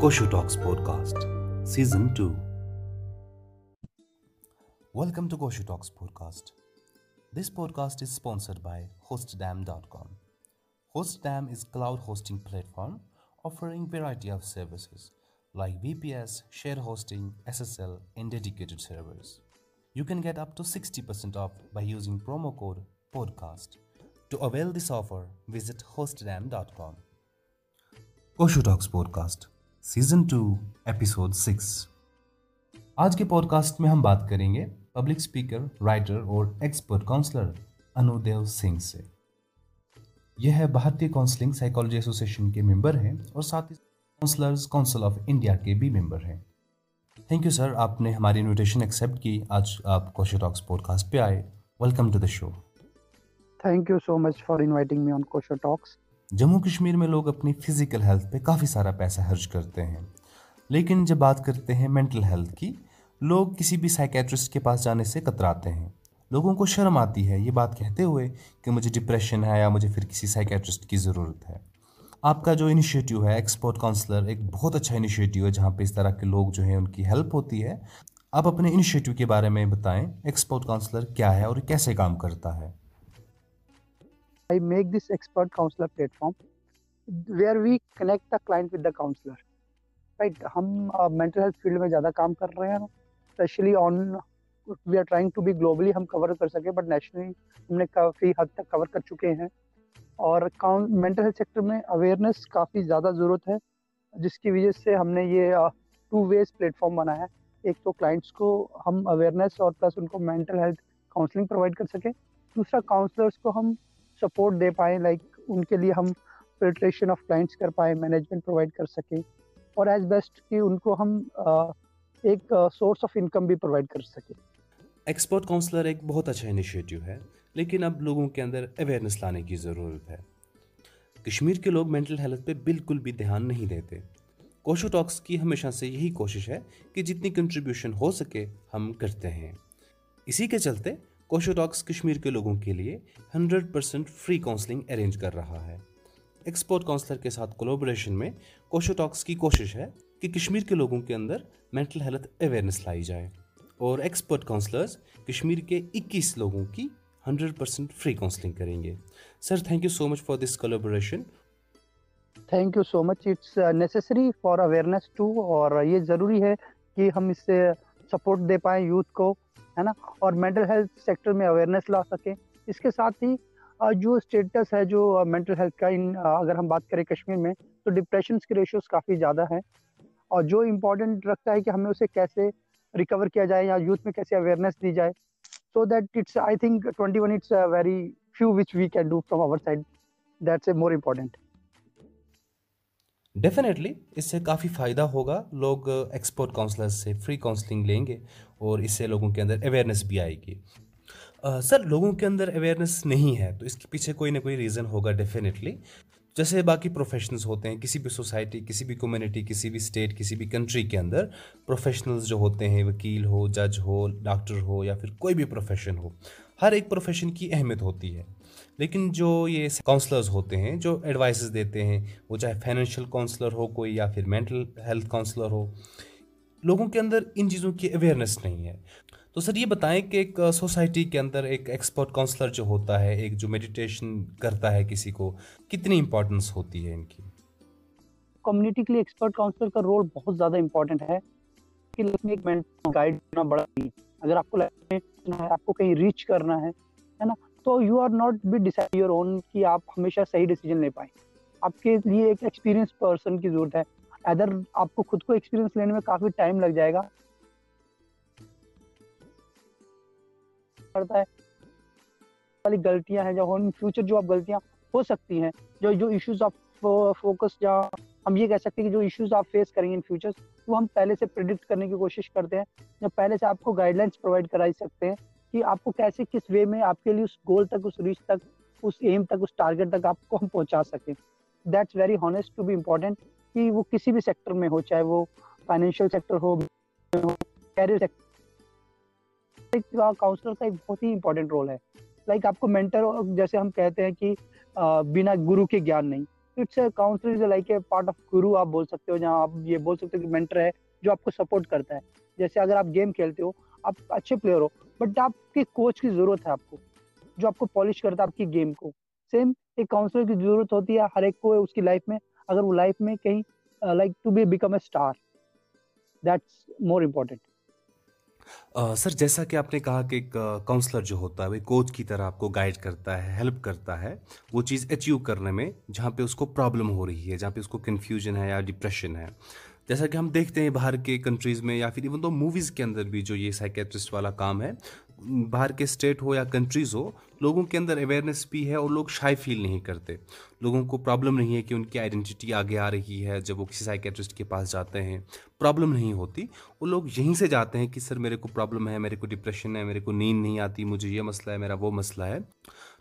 Koshu Talks Podcast Season 2. Welcome to Koshu Talks Podcast. This podcast is sponsored by HostDAM.com. HostDAM is a cloud hosting platform offering variety of services like VPS, shared hosting, SSL, and dedicated servers. You can get up to 60% off by using promo code PODCAST. To avail this offer, visit HostDAM.com. Koshu Talks Podcast. Season two episode six آج کے podcast میں ہم بات کریں گے public speaker writer اور expert counsellor انودیو Singh سے یہ ہے بھارتی کاؤنسلنگ سائیکالوجی ایسوسیشن کے ممبر ہیں اور ساتھ ہی کاؤنسلرز کاؤنسل آف انڈیا کے بھی ممبر ہیں تھینک یو سر آپ نے ہماری انویٹیشن ایکسیپٹ کی آج آپ ٹاکس پوڈ کاسٹ پہ آئے welcome to the show thank you so much for inviting me on Koshu talks Jammu Kashmir میں لوگ اپنی فزیکل ہیلتھ پہ کافی سارا پیسہ خرچ کرتے ہیں لیکن جب بات کرتے ہیں مینٹل ہیلتھ کی لوگ کسی بھی سائیکیٹرسٹ کے پاس جانے سے کتراتے ہیں لوگوں کو شرم آتی ہے یہ بات کہتے ہوئے کہ مجھے ڈپریشن ہے یا مجھے پھر کسی سائیکیٹرسٹ کی ضرورت ہے آپ کا جو انیشیٹو ہے ایکسپورٹ کاؤنسلر ایک بہت اچھا انیشیٹیو ہے جہاں پہ اس طرح کے لوگ جو ہیں ان کی ہیلپ ہوتی ہے آپ اپنے انیشیٹو کے بارے میں بتائیں ایکسپورٹ کاؤنسلر کیا ہے اور کیسے کام کرتا ہے I make this expert counsellor platform where we connect the client with the counsellor right ہم مینٹل ہیلتھ فیلڈ میں زیادہ کام کر رہے ہیں especially on we are trying to be globally ہم کور کر سکیں بٹ نیشنلی ہم نے کافی حد تک کور کر چکے ہیں اور مینٹل ہیلتھ سیکٹر میں اویئرنیس کافی زیادہ ضرورت ہے جس کی وجہ سے ہم نے یہ ٹو ویز پلیٹ فارم بنایا ہے ایک تو کلائنٹس کو ہم اویئرنیس اور پلس ان کو مینٹل ہیلتھ کاؤنسلنگ پرووائڈ کر سکیں دوسرا کاؤنسلرس کو ہم سپورٹ دے پائیں لائک ان کے لیے ہم فلٹریشن آف کلائنٹس کر کر پائیں مینجمنٹ پرووائڈ سکیں اور ایز بیسٹ کہ ان کو ہم ایک سورس آف انکم بھی پرووائڈ کر سکیں ایکسپرٹ کاؤنسلر ایک بہت اچھا انیشیٹو ہے لیکن اب لوگوں کے اندر اویئرنیس لانے کی ضرورت ہے کشمیر کے لوگ مینٹل ہیلتھ پہ بالکل بھی دھیان نہیں دیتے کوشو ٹاکس کی ہمیشہ سے یہی کوشش ہے کہ جتنی کنٹریبیوشن ہو سکے ہم کرتے ہیں اسی کے چلتے کوشوٹاکس کشمیر کے لوگوں کے لیے hundred percent free counselling arrange کر رہا ہے ایکسپورٹ کاؤنسلر کے ساتھ کولوبریشن میں کوشوٹاکس کی کوشش ہے کہ کشمیر کے لوگوں کے اندر مینٹل ہیلتھ اویئرنیس لائی جائے اور ایکسپرٹ کاؤنسلرز کشمیر کے اکیس لوگوں کی ہنڈریڈ پرسینٹ فری کاؤنسلنگ کریں گے sir thank you so much for this collaboration thank you so much it's necessary for awareness too اور یہ ضروری ہے کہ ہم اس سے سپورٹ دے پائیں یوتھ کو ہے نا اور مینٹل ہیلتھ سیکٹر میں اویئرنیس لا سکیں اس کے ساتھ ہی جو اسٹیٹس ہے جو مینٹل ہیلتھ کا ان اگر ہم بات کریں کشمیر میں تو ڈپریشنس کے ریشیوز کافی زیادہ ہیں اور جو امپورٹنٹ رکھتا ہے کہ ہمیں اسے کیسے ریکور کیا جائے یا یوتھ میں کیسے اویئرنیس دی جائے so that it's I think twenty one it's very few which we can do from our side that's a more important definitely اس سے کافی فائدہ ہوگا لوگ ایکسپورٹ کاؤنسلر سے فری کاؤنسلنگ لیں گے اور اس سے لوگوں کے اندر اویئرنیس بھی آئے گی سر لوگوں کے اندر اویئرنیس نہیں ہے تو اس کے پیچھے کوئی نہ کوئی ریزن ہوگا ڈیفینیٹلی جیسے باقی پروفیشنلز ہوتے ہیں کسی بھی سوسائٹی کسی بھی کمیونٹی کسی بھی اسٹیٹ کسی بھی کنٹری کے اندر پروفیشنلز جو ہوتے ہیں وکیل ہو جج ہو ڈاکٹر ہو یا پھر کوئی بھی پروفیشن ہو ہر ایک پروفیشن کی اہمیت ہوتی ہے لیکن جو یہ کاؤنسلرز ہوتے ہیں جو ایڈوائسز دیتے ہیں وہ چاہے فائنینشیل کاؤنسلر ہو کوئی یا پھر مینٹل ہیلتھ کاؤنسلر ہو لوگوں کے اندر ان چیزوں کی اویئرنیس نہیں ہے تو سر یہ بتائیں کہ ایک سوسائٹی کے اندر ایک ایکسپرٹ کاؤنسلر جو ہوتا ہے ایک جو میڈیٹیشن کرتا ہے کسی کو کتنی امپورٹنس ہوتی ہے ان کی کمیونٹی کے لیے ایکسپرٹ کاؤنسلر کا رول بہت زیادہ امپورٹنٹ ہے اگر آپ آپ کو کو کہیں ریچ کرنا ہے ہے نا تو you are not be decide your own کہ آپ ہمیشہ صحیح ڈیسیجن لے پائیں آپ کے لیے ایک ایکسپیرئنس پرسن کی ضرورت ہے ادر آپ کو خود کو ایکسپیرینس لینے میں کافی ٹائم لگ جائے گا پڑتا ہے والی غلطیاں ہیں جو ان فیوچر جو آپ غلطیاں ہو سکتی ہیں جو جو ایشوز آپ فوکس یا ہم یہ کہہ سکتے ہیں کہ جو ایشوز آپ فیس کریں گے ان فیوچر وہ ہم پہلے سے پرڈکٹ کرنے کی کوشش کرتے ہیں یا پہلے سے آپ کو گائیڈ لائنس پرووائڈ کرائی سکتے ہیں کہ آپ کو کیسے کس وے میں آپ کے لیے اس گول تک اس ریچ تک اس ایم تک اس ٹارگیٹ تک آپ کو ہم پہنچا سکیں that's very to be important کہ وہ کسی بھی سیکٹر میں ہو چاہے وہ فائنینشیل سیکٹر ہو کیریئر سیکٹر کاؤنسلر کا ایک بہت ہی امپورٹینٹ رول ہے لائک like آپ کو مینٹر جیسے ہم کہتے ہیں کہ بنا گرو کے گیان نہیں it's counsellor is like a part of guru آپ بول سکتے ہو جہاں آپ یہ بول سکتے ہو کہ مینٹر ہے جو آپ کو سپورٹ کرتا ہے جیسے اگر آپ گیم کھیلتے ہو آپ اچھے پلیئر ہو بٹ آپ کے کوچ کی ضرورت ہے آپ کو جو آپ کو پالش کرتا ہے آپ کی گیم کو سیم ایک کاؤنسلر کی ضرورت ہوتی ہے ہر ایک کو اس کی لائف میں اگر وہ لائف میں کہیں like to be become a star that's more important sir جیسا کہ آپ نے کہا کہ ایک کاؤنسلر جو ہوتا ہے وہ کوچ کی طرح آپ کو گائیڈ کرتا ہے ہیلپ کرتا ہے وہ چیز اچیو کرنے میں جہاں پہ اس کو پرابلم ہو رہی ہے جہاں پہ اس کو کنفیوژن ہے یا ڈپریشن ہے جیسا کہ ہم دیکھتے ہیں باہر کے کنٹریز میں یا پھر ایون تو موویز کے اندر بھی جو یہ سائیکیٹرسٹ والا کام ہے باہر کے اسٹیٹ ہو یا کنٹریز ہو لوگوں کے اندر اویئرنیس بھی ہے اور لوگ شائع فیل نہیں کرتے لوگوں کو پرابلم نہیں ہے کہ ان کی آئیڈینٹی آگے آ رہی ہے جب وہ کسی سائیکیٹرسٹ کے پاس جاتے ہیں پرابلم نہیں ہوتی وہ لوگ یہیں سے جاتے ہیں کہ سر میرے کو پرابلم ہے میرے کو ڈپریشن ہے میرے کو نیند نہیں آتی مجھے یہ مسئلہ ہے میرا وہ مسئلہ ہے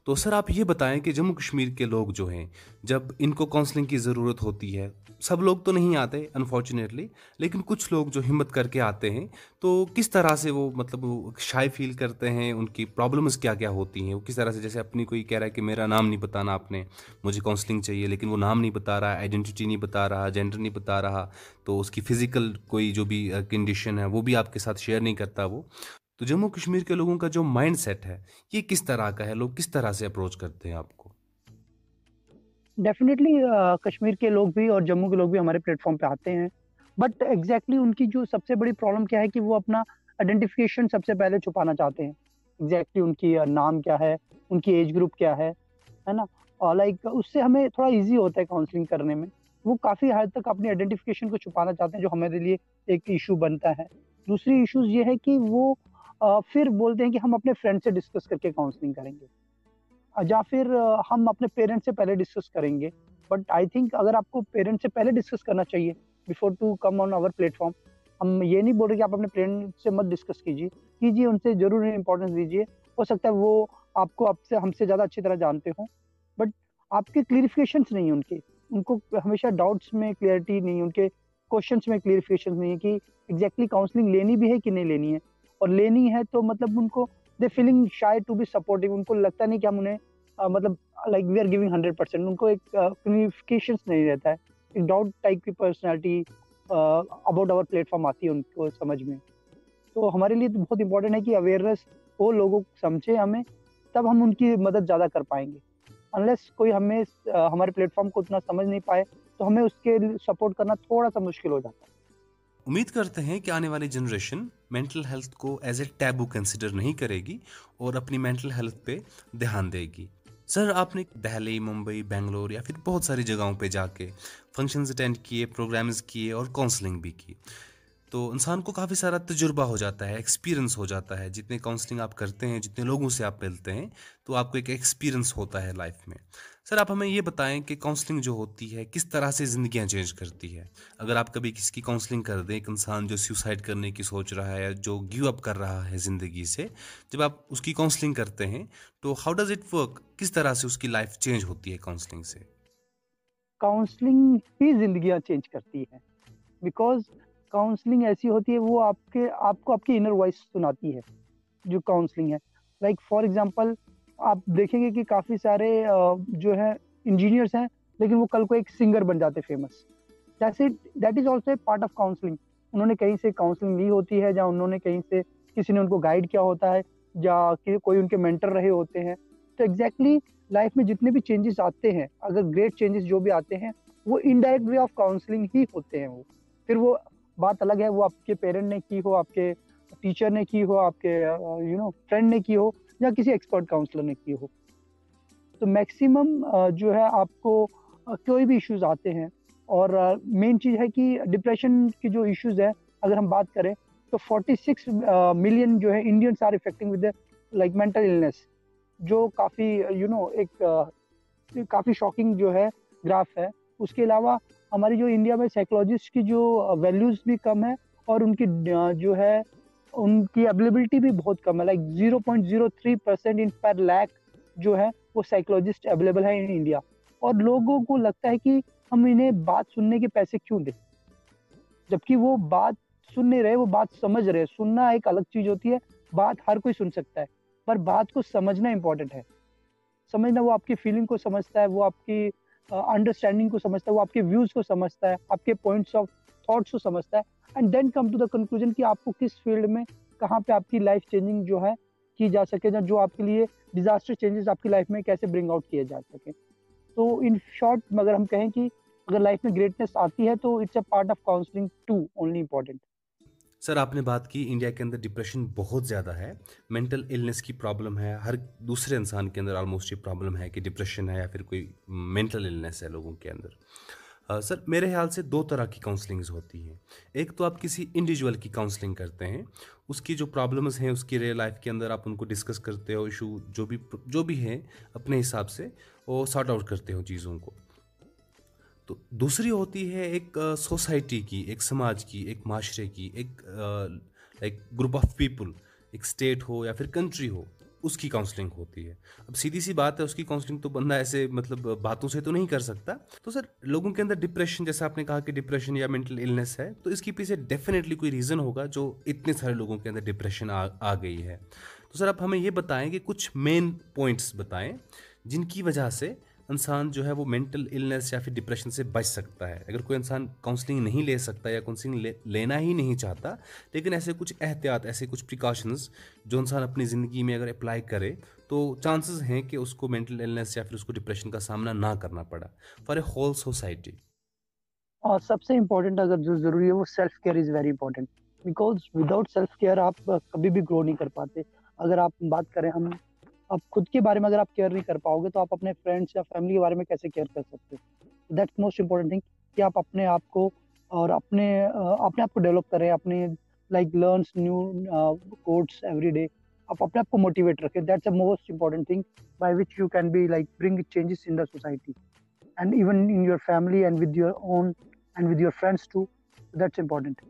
تو سر آپ یہ بتائیں کہ جموں کشمیر کے لوگ جو ہیں جب ان کو کاؤنسلنگ کی ضرورت ہوتی ہے سب لوگ تو نہیں آتے انفارچونیٹلی لیکن کچھ لوگ جو ہمت کر کے آتے ہیں تو کس طرح سے وہ مطلب شائع فیل کرتے ہیں ان کی پرابلمز کیا کیا ہوتی ہیں وہ کس طرح سے جیسے اپنی کوئی کہہ رہا ہے کہ میرا نام نہیں بتانا آپ نے مجھے کاؤنسلنگ چاہیے لیکن وہ نام نہیں بتا رہا آئیڈینٹی نہیں بتا رہا جینڈر نہیں بتا رہا تو اس کی فزیکل کوئی جو بھی کنڈیشن uh, ہے وہ بھی آپ کے ساتھ شیئر نہیں کرتا وہ تو جموں کشمیر کے لوگوں کا جو مائنڈ سیٹ ہے یہ کس طرح کا ہے لوگ کس طرح سے اپروچ کرتے ہیں آپ کو ڈیفینیٹلی کشمیر uh, کے لوگ بھی اور جموں کے لوگ بھی ہمارے پلیٹ فارم پہ آتے ہیں بٹ ایگزیکٹلی ان کی جو سب سے بڑی پرابلم کیا ہے کہ وہ اپنا آئیڈینٹیفیکیشن سب سے پہلے چھپانا چاہتے ہیں ایگزیکٹلی ان کی uh, نام کیا ہے ان کی ایج گروپ کیا ہے ہے نا اور uh, لائک اس سے ہمیں تھوڑا ایزی ہوتا ہے کاؤنسلنگ کرنے میں وہ کافی حد تک اپنی آئیڈینٹیفیکیشن کو چھپانا چاہتے ہیں جو ہمارے لیے ایک ایشو بنتا ہے دوسری ایشوز یہ ہے کہ وہ پھر بولتے ہیں کہ ہم اپنے فرینڈ سے ڈسکس کر کے کاؤنسلنگ کریں گے یا پھر ہم اپنے پیرنٹ سے پہلے ڈسکس کریں گے بٹ آئی تھنک اگر آپ کو پیرنٹس سے پہلے ڈسکس کرنا چاہیے before to come on our forum ہم یہ نہیں بول رہے کہ آپ اپنے پیرنٹ سے مت ڈسکس کیجیے کیجیے ان سے ضرور امپورٹینس دیجیے ہو سکتا ہے وہ آپ کو آپ سے ہم سے زیادہ اچھی طرح جانتے ہوں بٹ آپ کے کلیریفکیشنس نہیں ان کے ان کو ہمیشہ ڈاؤٹس میں کلیئرٹی نہیں ان کے کوشچنس میں کلیئرفکیشنس نہیں ہے کہ ایگزیکٹلی کاؤنسلنگ لینی بھی ہے کہ نہیں لینی ہے اور لینی ہے تو مطلب ان کو دے فیلنگ شاید ٹو بی سپورٹو ان کو لگتا نہیں کہ ہم انہیں مطلب like we are giving hundred percent ان کو ایک کمیونیفکیشنس نہیں رہتا ہے ایک ڈاؤٹ ٹائپ کی پرسنالٹی اباؤٹ اوور فارم آتی ہے ان کو سمجھ میں تو ہمارے لیے تو بہت امپورٹنٹ ہے کہ اویئرنیس وہ لوگوں کو سمجھے ہمیں تب ہم ان کی مدد زیادہ کر پائیں گے انلیس کوئی ہمیں ہمارے پلیٹ فارم کو اتنا سمجھ نہیں پائے تو ہمیں اس کے سپورٹ کرنا تھوڑا سا مشکل ہو جاتا ہے امید کرتے ہیں کہ آنے والی جنریشن مینٹل ہیلتھ کو ایز اے ٹیبو کنسیڈر نہیں کرے گی اور اپنی مینٹل ہیلتھ پہ دھیان دے گی سر آپ نے دہلی ممبئی بنگلور یا پھر بہت ساری جگہوں پہ جا کے فنکشنز اٹینڈ کیے پروگرامز کیے اور کاؤنسلنگ بھی کی تو انسان کو کافی سارا تجربہ ہو جاتا ہے ایکسپیرینس ہو جاتا ہے جتنے کاؤنسلنگ آپ کرتے ہیں جتنے لوگوں سے آپ ملتے ہیں تو آپ کو ایک ایکسپیرینس ہوتا ہے لائف میں سر آپ ہمیں یہ بتائیں کہ کاؤنسلنگ جو ہوتی ہے کس طرح سے زندگیاں چینج کرتی ہے اگر آپ کبھی کسی کی کاؤنسلنگ کر دیں ایک انسان جو سیوسائڈ کرنے کی سوچ رہا ہے جو گیو اپ کر رہا ہے زندگی سے جب آپ اس کی کاؤنسلنگ کرتے ہیں تو ہاؤ ڈز اٹ ورک کس طرح سے اس کی لائف چینج ہوتی ہے کاؤنسلنگ سے کاؤنسلنگ ہی زندگیاں چینج کرتی ہے کاؤنسلنگ ایسی ہوتی ہے وہ آپ کے آپ کو آپ کی انر وائس سناتی ہے جو کاؤنسلنگ ہے لائک فار ایگزامپل آپ دیکھیں گے کہ کافی سارے جو ہیں انجینئرس ہیں لیکن وہ کل کو ایک سنگر بن جاتے فیمس جیسے that is also a part of counselling انہوں نے کہیں سے کاؤنسلنگ لی ہوتی ہے یا انہوں نے کہیں سے کسی نے ان کو گائڈ کیا ہوتا ہے یا کہ کوئی ان کے مینٹر رہے ہوتے ہیں تو ایگزیکٹلی لائف میں جتنے بھی چینجز آتے ہیں اگر گریٹ چینجز جو بھی آتے ہیں وہ انڈائریکٹ وے آف کاؤنسلنگ ہی ہوتے ہیں وہ پھر وہ بات الگ ہے وہ آپ کے پیرنٹ نے کی ہو آپ کے ٹیچر نے کی ہو آپ کے یو نو فرینڈ نے کی ہو یا کسی ایکسپرٹ کاؤنسلر نے کی ہو تو میکسیمم جو ہے آپ کو کوئی بھی ایشوز آتے ہیں اور مین چیز ہے کہ ڈپریشن کی جو ایشوز ہیں اگر ہم بات کریں تو فورٹی سکس ملین جو ہے Indians are affecting with like mental illness جو کافی یو نو ایک کافی شاکنگ جو ہے گراف ہے اس کے علاوہ ہماری جو انڈیا میں سائیکولوجسٹ کی جو ویلیوز بھی کم ہے اور ان کی جو ہے ان کی اویلیبلٹی بھی بہت کم ہے like zero point zero three percent ان پر لیک جو ہے وہ سائیکولوجسٹ اویلیبل ہے ان انڈیا اور لوگوں کو لگتا ہے کہ ہم انہیں بات سننے کے پیسے کیوں دیں جبکہ وہ بات سن نہیں رہے وہ بات سمجھ رہے سننا ایک الگ چیز ہوتی ہے بات ہر کوئی سن سکتا ہے پر بات کو سمجھنا امپورٹنٹ ہے سمجھنا وہ آپ کی فیلنگ کو سمجھتا ہے وہ آپ کی انڈرسٹینڈنگ کو سمجھتا ہے وہ آپ کے ویوز کو سمجھتا ہے آپ کے پوائنٹس آف تھاٹس کو سمجھتا ہے آپ کو کس فیلڈ میں کہاں پہ آپ کی لائف ہے کی جا سکے تو ان شارٹ اگر ہم کہیں کہ اگر لائف میں گریٹنیس آتی ہے تو سر آپ نے بات کی انڈیا کے اندر ڈپریشن بہت زیادہ ہے مینٹل کی پرابلم ہے ہر دوسرے انسان کے اندر آلموسٹ یہ پرابلم ہے کہ ڈپریشن ہے یا پھر کوئی مینٹل ہے لوگوں کے اندر سر میرے خیال سے دو طرح کی کاؤنسلنگز ہوتی ہیں ایک تو آپ کسی انڈیجول کی کاؤنسلنگ کرتے ہیں اس کی جو پرابلمز ہیں اس کی ریئل لائف کے اندر آپ ان کو ڈسکس کرتے ہو ایشو جو بھی جو بھی ہیں اپنے حساب سے وہ سارٹ آؤٹ کرتے ہو چیزوں کو تو دوسری ہوتی ہے ایک سوسائٹی کی ایک سماج کی ایک معاشرے کی ایک لائک گروپ آف پیپل ایک اسٹیٹ ہو یا پھر کنٹری ہو اس کی کاؤنسلنگ ہوتی ہے اب سیدھی سی بات ہے اس کی کاؤنسلنگ تو بندہ ایسے مطلب باتوں سے تو نہیں کر سکتا تو سر لوگوں کے اندر ڈپریشن جیسا آپ نے کہا کہ ڈپریشن یا مینٹل النس ہے تو اس کے پیچھے ڈیفینیٹلی کوئی ریزن ہوگا جو اتنے سارے لوگوں کے اندر ڈپریشن آ گئی ہے تو سر آپ ہمیں یہ بتائیں کہ کچھ مین پوائنٹس بتائیں جن کی وجہ سے انسان جو ہے وہ مینٹل یا پھر ڈپریشن سے بچ سکتا ہے اگر کوئی انسان کاؤنسلنگ نہیں لے سکتا یا کاؤنسلنگ لینا ہی نہیں چاہتا لیکن ایسے کچھ احتیاط ایسے کچھ پریکاشنز جو انسان اپنی زندگی میں اگر اپلائی کرے تو چانسز ہیں کہ اس کو مینٹل یا پھر اس کو ڈپریشن کا سامنا نہ کرنا پڑا فار اے ہول سوسائٹی اور سب سے امپورٹنٹ اگر جو ضروری ہے وہ self care is very important because self care آپ کبھی بھی گرو نہیں کر پاتے اگر آپ بات کریں ہم آپ خود کے بارے میں اگر آپ کیئر نہیں کر پاؤ گے تو آپ اپنے فرینڈس یا فیملی کے بارے میں کیسے کیئر کر سکتے ہو دیٹس موسٹ امپورٹنٹ تھنگ کہ آپ اپنے آپ کو اور اپنے اپنے آپ کو ڈیولپ کریں اپنے like learns new codes every day آپ اپنے آپ کو موٹیویٹ رکھیں that's a most important thing by which you can be like bring changes in the society and even in your family and with your own and with your friends too that's important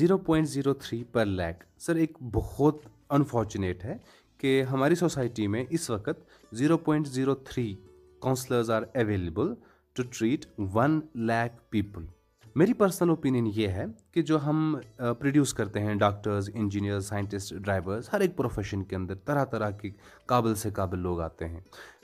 zero point zero three per lakh sir ایک بہت unfortunate ہے کہ ہماری society میں اس وقت zero point zero three counsellors are available to treat one lakh people میری personal opinion یہ ہے کہ جو ہم پروڈیوس کرتے ہیں ڈاکٹرز انجینئر سائنٹسٹ ڈرائیورز ہر ایک پروفیشن کے اندر طرح طرح کے قابل سے قابل لوگ آتے ہیں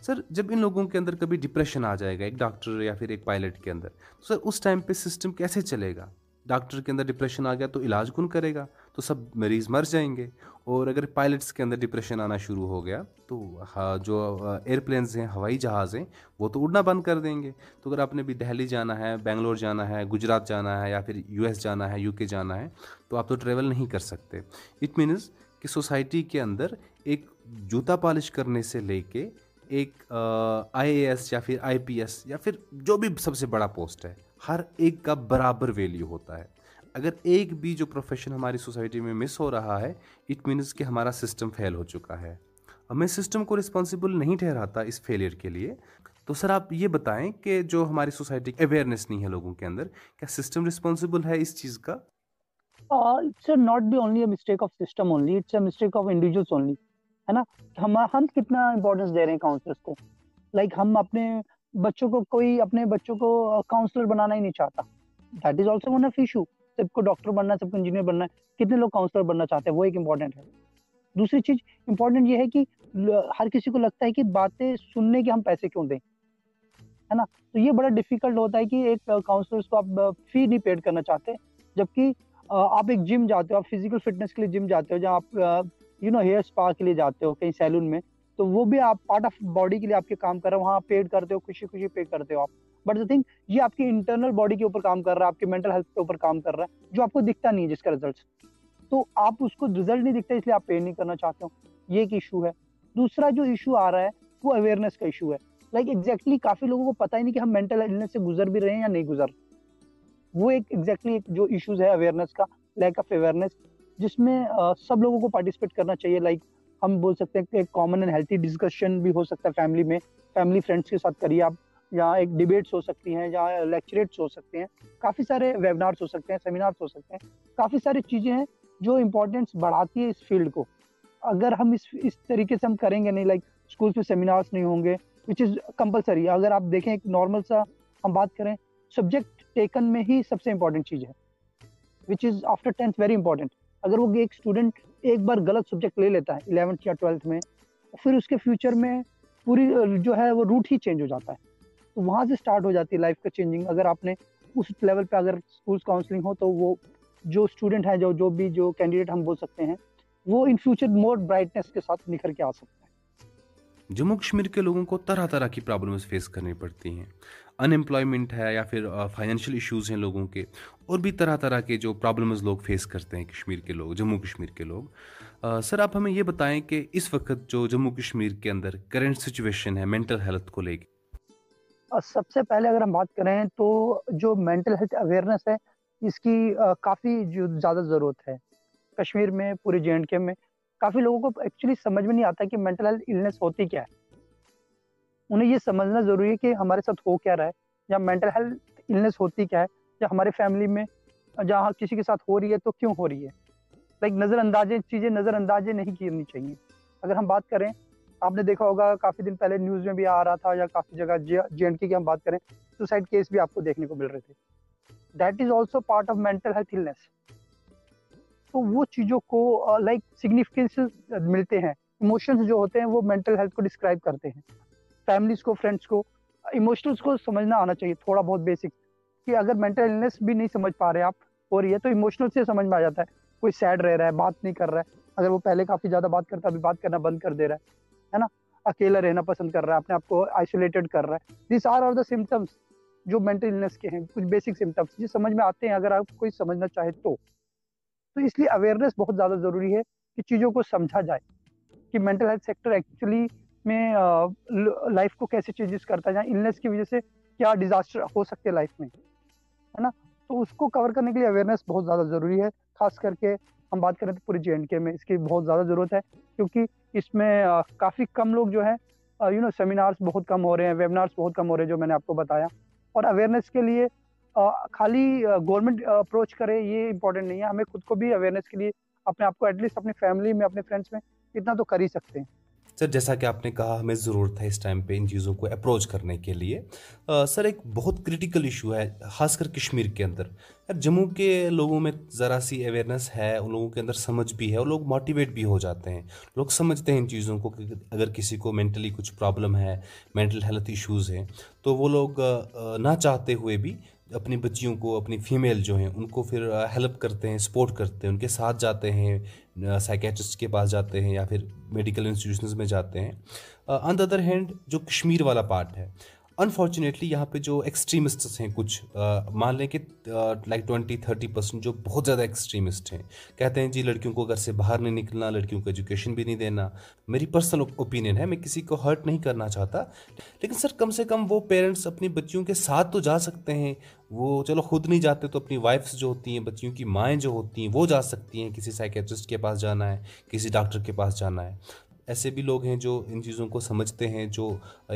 سر جب ان لوگوں کے اندر کبھی ڈپریشن آ جائے گا ایک ڈاکٹر یا پھر ایک پائلٹ کے اندر تو سر اس ٹائم پہ سسٹم کیسے چلے گا ڈاکٹر کے اندر ڈپریشن آ گیا تو علاج کن کرے گا تو سب مریض مر جائیں گے اور اگر پائلٹس کے اندر ڈپریشن آنا شروع ہو گیا تو جو پلینز ہیں ہوائی جہاز ہیں وہ تو اڑنا بند کر دیں گے تو اگر آپ نے بھی دہلی جانا ہے بنگلور جانا ہے گجرات جانا ہے یا پھر یو ایس جانا ہے یو کے جانا ہے تو آپ تو ٹریول نہیں کر سکتے اٹ مینز کہ سوسائٹی کے اندر ایک جوتا پالش کرنے سے لے کے ایک آئی اے ایس یا پھر آئی پی ایس یا پھر جو بھی سب سے بڑا پوسٹ ہے ہر ایک کا برابر ویلیو ہوتا ہے اگر ایک بھی جو پروفیشن ہماری سوسائٹی میں مس ہو رہا ہے اٹ مینس کہ ہمارا سسٹم فیل ہو چکا ہے اور میں سسٹم کو رسپانسیبل نہیں ٹھہراتا اس فیلئر کے لیے تو سر آپ یہ بتائیں کہ جو ہماری سوسائٹی کی اویئرنیس نہیں ہے لوگوں کے اندر کیا سسٹم رسپانسیبل ہے اس چیز کا it's not the only a mistake of system only it's a mistake of individuals only ہے نا ہم ہم کتنا امپورٹنس دے رہے ہیں کاؤنسلرس کو لائک ہم اپنے بچوں کو کوئی اپنے بچوں کو کاؤنسلر بنانا ہی نہیں چاہتا that is also one of issue سب کو ڈاکٹر بننا ہے سب کو انجینئر بننا ہے کتنے لوگ کاؤنسلر بننا چاہتے ہیں وہ ایک امپورٹنٹ ہے دوسری چیز امپورٹنٹ یہ ہے کہ ہر کسی کو لگتا ہے کہ باتیں سننے کے ہم پیسے کیوں دیں ہے نا تو یہ بڑا ڈیفیکلٹ ہوتا ہے کہ ایک کاؤنسلر کو آپ فی نہیں پیڈ کرنا چاہتے جبکہ آپ ایک جم جاتے ہو آپ فزیکل فٹنس کے لیے جم جاتے ہو جہاں آپ یو نو ہیئر اسپا کے لیے جاتے ہو کہیں سیلون میں تو وہ بھی آپ پارٹ آف باڈی کے لیے آپ کے کام کر رہے ہو وہاں پیڈ کرتے ہو خوشی خوشی پے کرتے ہو آپ بٹ دا تھنگ یہ آپ کی انٹرنل باڈی کے اوپر کام کر رہا ہے آپ کے مینٹل ہیلتھ کے اوپر کام کر رہا ہے جو آپ کو دکھتا نہیں ہے جس کا ریزلٹ تو آپ اس کو ریزلٹ نہیں دکھتا اس لیے آپ پیڈ نہیں کرنا چاہتے ہو یہ ایک ایشو ہے دوسرا جو ایشو آ رہا ہے وہ اویئرنیس کا ایشو ہے لائک ایگزیکٹلی کافی لوگوں کو پتا ہی نہیں کہ ہم مینٹل ہیلنس سے گزر بھی رہے ہیں یا نہیں گزر وہ ایک ایگزیکٹلی ایک جو ایشوز ہے اویئرنیس کا لیک آف اویئرنیس جس میں سب لوگوں کو پارٹیسپیٹ کرنا چاہیے لائک ہم بول سکتے ہیں کہ ایک کامن اینڈ ہیلتھی ڈسکشن بھی ہو سکتا ہے فیملی میں فیملی فرینڈس کے ساتھ کریے آپ یا ایک ڈبیٹس ہو سکتی ہیں یا لیکچریٹس ہو سکتے ہیں کافی سارے ویبنارس ہو سکتے ہیں سیمینارس ہو سکتے ہیں کافی ساری چیزیں ہیں جو امپورٹینس بڑھاتی ہے اس فیلڈ کو اگر ہم اس اس طریقے سے ہم کریں گے نہیں لائک اسکولس میں سیمینارس نہیں ہوں گے وچ از کمپلسری اگر آپ دیکھیں ایک نارمل سا ہم بات کریں سبجیکٹ ٹیکن میں ہی سب سے امپورٹینٹ چیز ہے which is after tenth very important اگر وہ ایک ایک بار غلط سبجیکٹ لے لیتا ہے یا میں پھر اس کے فیوچر میں پوری جو ہے وہ روٹ ہی چینج ہو جاتا ہے تو وہاں سے ہو جاتی ہے لائف کا چینجنگ اگر آپ نے اس لیول پہ اگر اسکولس کاؤنسلنگ ہو تو وہ جو اسٹوڈنٹ ہیں جو جو بھی کینڈیڈیٹ ہم بول سکتے ہیں وہ ان فیوچر مور برائٹنیس کے ساتھ نکھر کے آ سکتے ہیں جموں کشمیر کے لوگوں کو طرح طرح کی پرابلمز فیس کرنی پڑتی ہیں ان امپلائمنٹ ہے یا پھر فائنینشیل ایشوز ہیں لوگوں کے اور بھی طرح طرح کے جو پرابلمز لوگ فیس کرتے ہیں کشمیر کے لوگ جموں کشمیر کے لوگ سر آپ ہمیں یہ بتائیں کہ اس وقت جو جموں کشمیر کے اندر کرنٹ سچویشن ہے مینٹل ہیلتھ کو لے کے سب سے پہلے اگر ہم بات کریں تو جو مینٹل ہیلتھ اویئرنیس ہے اس کی کافی جو زیادہ ضرورت ہے کشمیر میں پورے جے اینڈ کے میں کافی لوگوں کو ایکچولی سمجھ میں نہیں آتا کہ مینٹل ہیلتھ ہوتی کیا ہے انہیں یہ سمجھنا ضروری ہے کہ ہمارے ساتھ ہو کیا رہا ہے یا مینٹل ہیلتھ النس ہوتی کیا ہے یا ہمارے فیملی میں جہاں کسی کے ساتھ ہو رہی ہے تو کیوں ہو رہی ہے لائک نظر اندازے چیزیں نظر اندازے نہیں کرنی چاہیے اگر ہم بات کریں آپ نے دیکھا ہوگا کافی دن پہلے نیوز میں بھی آ رہا تھا یا کافی جگہ جے اینڈ کے کی ہم بات کریں سوسائڈ کیس بھی آپ کو دیکھنے کو مل رہے تھے that is also part of mental health تو وہ چیزوں کو لائک uh, سگنیفکینس ملتے ہیں اموشنس جو ہوتے ہیں وہ مینٹل ہیلتھ کو ڈسکرائب کرتے ہیں فیملیز کو فرینڈس کو ایموشنلس کو سمجھنا آنا چاہیے تھوڑا بہت بیسک کہ اگر مینٹل النیس بھی نہیں سمجھ پا رہے آپ ہو رہی ہے تو ایموشنل سے سمجھ میں آ جاتا ہے کوئی سیڈ رہ رہا ہے بات نہیں کر رہا ہے اگر وہ پہلے کافی زیادہ بات کرتا ابھی بات کرنا بند کر دے رہا ہے ہے نا اکیلا رہنا پسند کر رہا ہے اپنے آپ کو آئسولیٹڈ کر رہا ہے these are are the symptoms جو مینٹل النس کے ہیں کچھ بیسک سمٹمس یہ سمجھ میں آتے ہیں اگر آپ کوئی سمجھنا چاہے تو تو اس لیے اویئرنیس بہت زیادہ ضروری ہے کہ چیزوں کو سمجھا جائے کہ مینٹل ہیلتھ سیکٹر ایکچولی میں لائف کو کیسے چینجز کرتا ہے یا کی وجہ سے کیا ڈیزاسٹر ہو سکتے لائف میں ہے نا تو اس کو کور کرنے کے لیے اویئرنیس بہت زیادہ ضروری ہے خاص کر کے ہم بات کریں تو پورے جے اینڈ کے میں اس کی بہت زیادہ ضرورت ہے کیونکہ اس میں کافی کم لوگ جو ہیں یو نو سیمینارس بہت کم ہو رہے ہیں ویبینارس بہت کم ہو رہے ہیں جو میں نے آپ کو بتایا اور اویئرنیس کے لیے خالی گورنمنٹ اپروچ کرے یہ امپورٹنٹ نہیں ہے ہمیں خود کو بھی اویئرنیس کے لیے اپنے آپ کو ایٹ لیسٹ اپنی فیملی میں اپنے فرینڈس میں اتنا تو کر ہی سکتے ہیں سر جیسا کہ آپ نے کہا ہمیں ضرورت ہے اس ٹائم پہ ان چیزوں کو اپروچ کرنے کے لیے سر ایک بہت کرٹیکل ایشو ہے خاص کر کشمیر کے اندر جموں کے لوگوں میں ذرا سی اویئرنیس ہے ان لوگوں کے اندر سمجھ بھی ہے اور لوگ موٹیویٹ بھی ہو جاتے ہیں لوگ سمجھتے ہیں ان چیزوں کو کہ اگر کسی کو مینٹلی کچھ پرابلم ہے مینٹل ہیلتھ ایشوز ہیں تو وہ لوگ نہ چاہتے ہوئے بھی اپنی بچیوں کو اپنی فیمیل جو ہیں ان کو پھر ہیلپ کرتے ہیں سپورٹ کرتے ہیں ان کے ساتھ جاتے ہیں سائیکیٹرسٹ کے پاس جاتے ہیں یا پھر میڈیکل انسٹیٹیوشنز میں جاتے ہیں آن دا ادر ہینڈ جو کشمیر والا پارٹ ہے انفارچونیٹلی یہاں پہ جو ایکسٹریمسٹس ہیں کچھ مان لیں کہ لائک ٹوینٹی تھرٹی پرسینٹ جو بہت زیادہ ایکسٹریمسٹ ہیں کہتے ہیں جی لڑکیوں کو گھر سے باہر نہیں نکلنا لڑکیوں کو ایجوکیشن بھی نہیں دینا میری پرسنل اوپینین ہے میں کسی کو ہرٹ نہیں کرنا چاہتا لیکن سر کم سے کم وہ پیرنٹس اپنی بچیوں کے ساتھ تو جا سکتے ہیں وہ چلو خود نہیں جاتے تو اپنی وائفس جو ہوتی ہیں بچیوں کی مائیں جو ہوتی ہیں وہ جا سکتی ہیں کسی سائیکیٹرسٹ کے پاس جانا ہے کسی ڈاکٹر کے پاس جانا ہے ایسے بھی لوگ ہیں جو ان چیزوں کو سمجھتے ہیں جو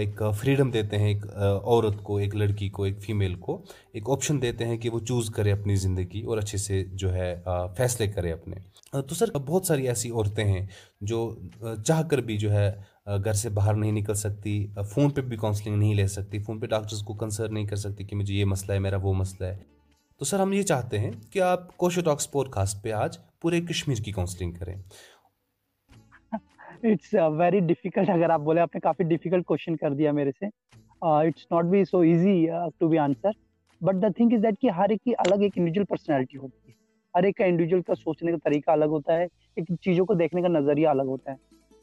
ایک فریڈم دیتے ہیں ایک عورت کو ایک لڑکی کو ایک فیمیل کو ایک آپشن دیتے ہیں کہ وہ چوز کرے اپنی زندگی اور اچھے سے جو ہے فیصلے کرے اپنے تو سر بہت ساری ایسی عورتیں ہیں جو چاہ کر بھی جو ہے گھر سے باہر نہیں نکل سکتی فون پہ بھی کاؤنسلنگ نہیں لے سکتی فون پہ ڈاکٹرز کو کنسرن نہیں کر سکتی کہ مجھے یہ مسئلہ ہے میرا وہ مسئلہ ہے تو سر ہم یہ چاہتے ہیں کہ آپ کوشو ٹاکس پوڈ کاسٹ پہ آج پورے کشمیر کی کاؤنسلنگ کریں اٹس ویری ڈیفیکلٹ اگر آپ بولے آپ نے کافی ڈیفیکلٹ کوشچن کر دیا میرے سے it's not be so easy to be answer but the think is that کہ ہر ایک کی الگ ایک انڈیویجل پرسنالٹی ہوتی ہے ہر ایک کا انڈیویجول کا سوچنے کا طریقہ الگ ہوتا ہے ایک چیزوں کو دیکھنے کا نظریہ الگ ہوتا ہے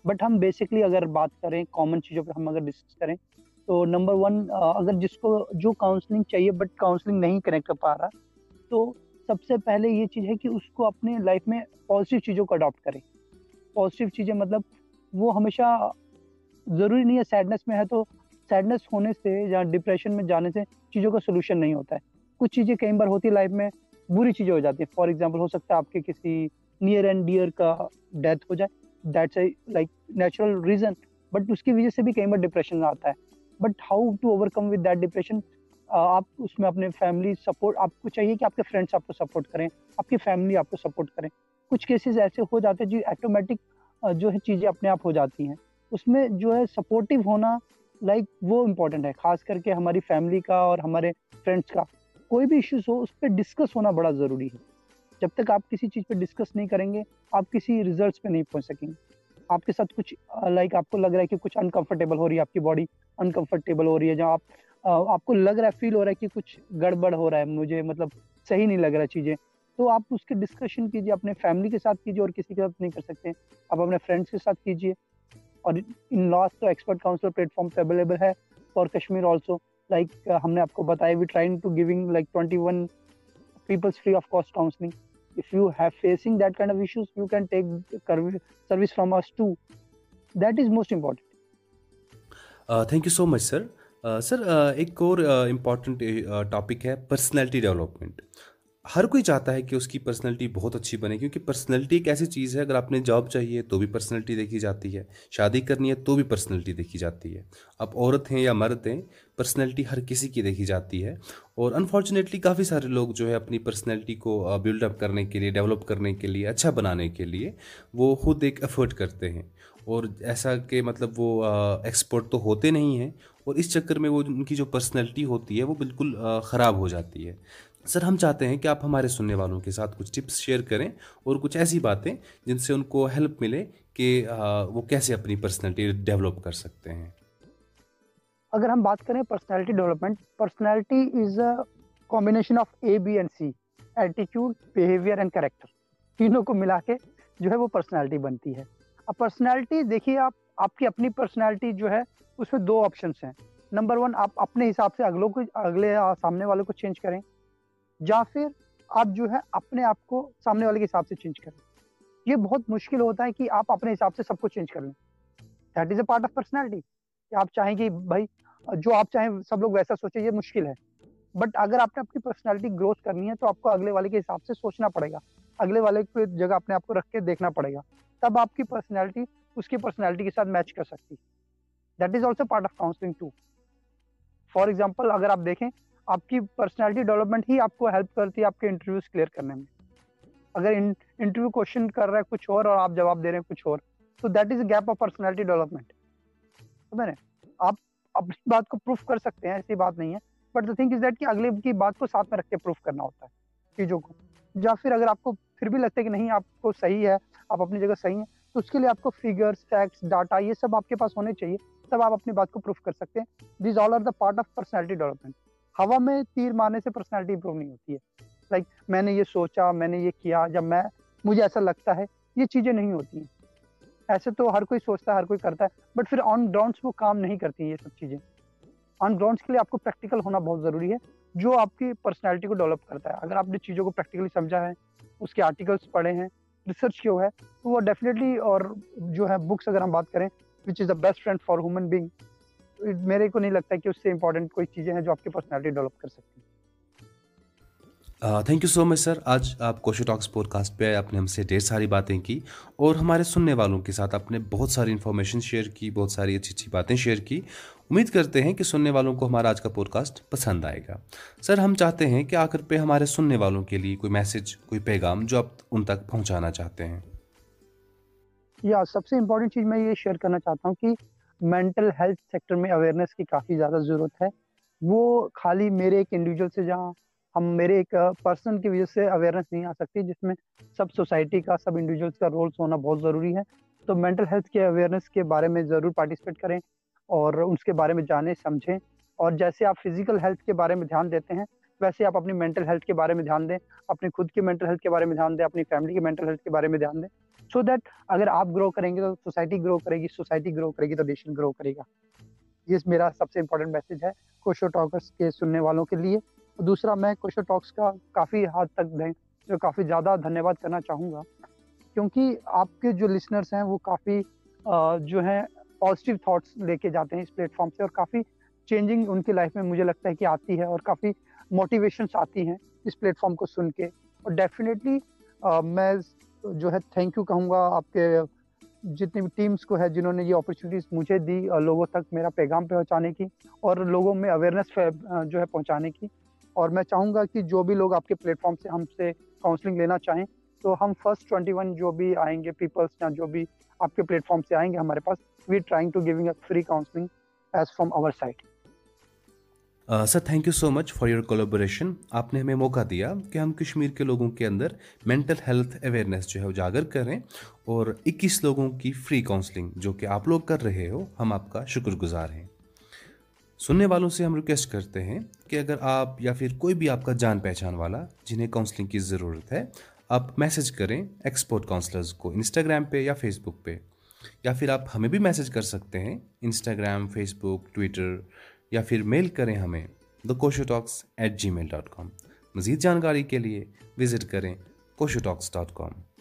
بٹ ہم بیسکلی اگر بات کریں کامن چیزوں پہ ہم اگر ڈسکس کریں تو نمبر ون uh, اگر جس کو جو کاؤنسلنگ چاہیے بٹ کاؤنسلنگ نہیں کنیکٹ کر پا رہا تو سب سے پہلے یہ چیز ہے کہ اس کو اپنے لائف میں پازیٹیو چیزوں کو اڈاپٹ کریں پازیٹیو چیزیں مطلب وہ ہمیشہ ضروری نہیں ہے سیڈنس میں ہے تو سیڈنس ہونے سے یا ڈپریشن میں جانے سے چیزوں کا سلوشن نہیں ہوتا ہے کچھ چیزیں کئی بار ہوتی لائف میں بری چیزیں ہو جاتی ہیں فار ایگزامپل ہو سکتا ہے آپ کے کسی نیئر اینڈ ڈیئر کا ڈیتھ ہو جائے that's a like natural reason but اس کی وجہ سے بھی کئی بار ڈپریشن آتا ہے but how to overcome with that depression آپ اس میں اپنے فیملی سپورٹ آپ کو چاہیے کہ آپ کے فرینڈس آپ کو سپورٹ کریں آپ کی فیملی آپ کو سپورٹ کریں کچھ کیسز ایسے ہو جاتے ہیں جو ایٹومیٹک جو ہے چیزیں اپنے آپ ہو جاتی ہیں اس میں جو ہے سپورٹیو ہونا لائک وہ امپورٹنٹ ہے خاص کر کے ہماری فیملی کا اور ہمارے فرینڈس کا کوئی بھی ایشوز ہو اس پہ ڈسکس ہونا بڑا ضروری ہے جب تک آپ کسی چیز پہ ڈسکس نہیں کریں گے آپ کسی ریزلٹس پہ نہیں پہنچ سکیں گے آپ کے ساتھ کچھ لائک آپ کو لگ رہا ہے کہ کچھ انکمفرٹیبل ہو رہی ہے آپ کی باڈی انکمفرٹیبل ہو رہی ہے جہاں آپ آپ کو لگ رہا ہے فیل ہو رہا ہے کہ کچھ گڑبڑ ہو رہا ہے مجھے مطلب صحیح نہیں لگ رہا چیزیں تو آپ اس کے ڈسکشن کیجیے اپنے فیملی کے ساتھ کیجیے اور کسی کے ساتھ نہیں کر سکتے آپ اپنے فرینڈس کے ساتھ کیجیے اور ان تو ایکسپرٹ فارم پہ اویلیبل ہے پرسنالٹی ڈیولپمنٹ ہر کوئی چاہتا ہے کہ اس کی پرسنالٹی بہت اچھی بنے کیونکہ پرسنالٹی ایک ایسی چیز ہے اگر آپ نے جاب چاہیے تو بھی پرسنلٹی دیکھی جاتی ہے شادی کرنی ہے تو بھی پرسنلٹی دیکھی جاتی ہے اب عورت ہیں یا مرد ہیں پرسنالٹی ہر کسی کی دیکھی جاتی ہے اور انفارچونیٹلی کافی سارے لوگ جو ہے اپنی پرسنالٹی کو بلڈ اپ کرنے کے لیے ڈیولپ کرنے کے لیے اچھا بنانے کے لیے وہ خود ایک افورڈ کرتے ہیں اور ایسا کہ مطلب وہ ایکسپرٹ تو ہوتے نہیں ہیں اور اس چکر میں وہ ان کی جو پرسنالٹی ہوتی ہے وہ بالکل خراب ہو جاتی ہے سر ہم چاہتے ہیں کہ آپ ہمارے سننے والوں کے ساتھ کچھ ٹپس شیئر کریں اور کچھ ایسی باتیں جن سے ان کو ہیلپ ملے کہ وہ کیسے اپنی پرسنالٹی ڈیولپ کر سکتے ہیں اگر ہم بات کریں personality development personality is a combination of A B and C attitude behaviour and character تینوں کو ملا کے جو ہے وہ پرسنالٹی بنتی ہے اب پرسنالٹی دیکھیے آپ آپ کی اپنی پرسنالٹی جو ہے اس میں دو آپشنس ہیں نمبر ون آپ اپنے حساب سے اگلوں کو اگلے سامنے والوں کو چینج کریں یا پھر آپ جو ہے اپنے آپ کو سامنے والے کے حساب سے چینج کریں یہ بہت مشکل ہوتا ہے کہ آپ اپنے حساب سے سب کو چینج کر لیں that is a part of personality آپ چاہیں کہ بھائی جو آپ چاہیں سب لوگ ویسا سوچیں یہ مشکل ہے بٹ اگر آپ نے اپنی پرسنالٹی گروتھ کرنی ہے تو آپ کو اگلے والے کے حساب سے سوچنا پڑے گا اگلے والے کو جگہ اپنے آپ کو رکھ کے دیکھنا پڑے گا تب آپ کی پرسنالٹی اس کی پرسنالٹی کے ساتھ میچ کر سکتی that is also part of counselling too for example اگر آپ دیکھیں آپ کی پرسنالٹی ڈیولپمنٹ ہی آپ کو ہیلپ کرتی ہے آپ کے انٹرویوز کلیئر کرنے میں اگر انٹرویو کوشچن کر رہے ہیں کچھ اور اور آپ جواب دے رہے ہیں کچھ اور تو that is a gap of personality development آپ اپنی بات کو پروف کر سکتے ہیں ایسی بات نہیں ہے but the think is that کہ اگلے کی بات کو ساتھ میں رکھ کے پروف کرنا ہوتا ہے چیزوں کو یا پھر اگر آپ کو پھر بھی لگتا ہے کہ نہیں آپ کو صحیح ہے آپ اپنی جگہ صحیح ہیں تو اس کے لیے آپ کو فگرس فیکٹس ڈاٹا یہ سب آپ کے پاس ہونے چاہیے تب آپ اپنی بات کو پروف کر سکتے ہیں these all are the part of personality development ہوا میں تیر مارنے سے پرسنالٹی امپروو نہیں ہوتی ہے لائک میں نے یہ سوچا میں نے یہ کیا جب میں مجھے ایسا لگتا ہے یہ چیزیں نہیں ہوتی ہیں ایسے تو ہر کوئی سوچتا ہے ہر کوئی کرتا ہے بٹ پھر آن گراؤنڈس وہ کام نہیں کرتی ہیں یہ سب چیزیں آن گراؤنڈس کے لیے آپ کو پریکٹیکل ہونا بہت ضروری ہے جو آپ کی پرسنالٹی کو ڈیولپ کرتا ہے اگر آپ نے چیزوں کو پریکٹیکلی سمجھا ہے اس کے آرٹیکلس پڑھے ہیں ریسرچ کیوں ہے تو وہ ڈیفینیٹلی اور جو ہے بکس اگر ہم بات کریں which is the best friend for human being میرے کو نہیں لگتا کہ اس سے امپورٹنٹ کوئی چیزیں ہیں جو آپ کی پرسنالٹی ڈیولپ کر سکتی ہیں تھینک یو سو مچ سر آج آپ کوشو ٹاکس پوڈ کاسٹ پہ آئے آپ نے ہم سے ڈھیر ساری باتیں کی اور ہمارے سننے والوں کے ساتھ آپ نے بہت ساری انفارمیشن شیئر کی بہت ساری اچھی اچھی باتیں شیئر کی امید کرتے ہیں کہ سننے والوں کو ہمارا آج کا پوڈ کاسٹ پسند آئے گا سر ہم چاہتے ہیں کہ آخر پہ ہمارے سننے والوں کے لیے کوئی میسج کوئی پیغام جو آپ ان تک پہنچانا چاہتے ہیں یا سب سے امپورٹنٹ چیز میں یہ شیئر کرنا چاہتا ہوں کہ مینٹل ہیلتھ سیکٹر میں اویئرنیس کی کافی زیادہ ضرورت ہے وہ خالی میرے ایک انڈیویجول سے جہاں ہم میرے ایک پرسن کی وجہ سے اویئرنیس نہیں آ سکتی جس میں سب سوسائٹی کا سب انڈیویجولس کا رولس ہونا بہت ضروری ہے تو مینٹل ہیلتھ کے اویئرنیس کے بارے میں ضرور پارٹیسپیٹ کریں اور اس کے بارے میں جانیں سمجھیں اور جیسے آپ فزیکل ہیلتھ کے بارے میں دھیان دیتے ہیں ویسے آپ اپنی مینٹل ہیلتھ کے بارے میں دھیان دیں اپنے خود کی مینٹل ہیلتھ کے بارے میں دھیان دیں اپنی فیملی کی مینٹل ہیلتھ کے بارے میں دھیان دیں سو دیٹ اگر آپ گرو کریں گے تو سوسائٹی گرو کرے گی سوسائٹی گرو کرے گی تو نیشن گرو کرے گا یہ میرا سب سے امپورٹنٹ میسیج ہے کوشو ٹاکرس کے سننے والوں کے لیے اور دوسرا میں کوشو ٹاکس کا کافی حد تک دیں جو کافی زیادہ دھنیہ واد کرنا چاہوں گا کیونکہ آپ کے جو لسنرس ہیں وہ کافی جو ہیں پازیٹیو تھاٹس لے کے جاتے ہیں اس پلیٹ فارم سے اور کافی چینجنگ ان کی لائف میں مجھے لگتا ہے کہ آتی ہے اور کافی موٹیویشنس آتی ہیں اس پلیٹ فارم کو سن کے اور ڈیفینیٹلی میں جو ہے تھینک یو کہوں گا آپ کے جتنی بھی ٹیمس کو ہے جنہوں نے یہ اپرچونیٹیز مجھے دی لوگوں تک میرا پیغام پہنچانے کی اور لوگوں میں اویئرنیس جو ہے پہنچانے کی اور میں چاہوں گا کہ جو بھی لوگ آپ کے پلیٹ فارم سے ہم سے کاؤنسلنگ لینا چاہیں تو ہم فرسٹ ٹوئنٹی ون جو بھی آئیں گے پیپلس یا جو بھی آپ کے پلیٹ فارم سے آئیں گے ہمارے پاس we trying to giving a free counselling as from our side sir thank you so much for your collaboration آپ نے ہمیں موقع دیا کہ ہم کشمیر کے لوگوں کے اندر مینٹل ہیلتھ اویئرنیس جو ہے اجاگر کریں اور اکیس لوگوں کی فری کاؤنسلنگ جو کہ آپ لوگ کر رہے ہو ہم آپ کا شکر گزار ہیں سننے والوں سے ہم ریکویسٹ کرتے ہیں کہ اگر آپ یا پھر کوئی بھی آپ کا جان پہچان والا جنہیں کاؤنسلنگ کی ضرورت ہے آپ میسج کریں ایکسپورٹ کاؤنسلرز کو انسٹاگرام پہ یا فیس بک پہ یا پھر آپ ہمیں بھی میسج کر سکتے ہیں انسٹاگرام فیس بک ٹویٹر یا پھر میل کریں ہمیں the Koshur talks at Gmail dot com مزید جانکاری کے لیے وزٹ کریں کوشو ٹاکس ڈاٹ کام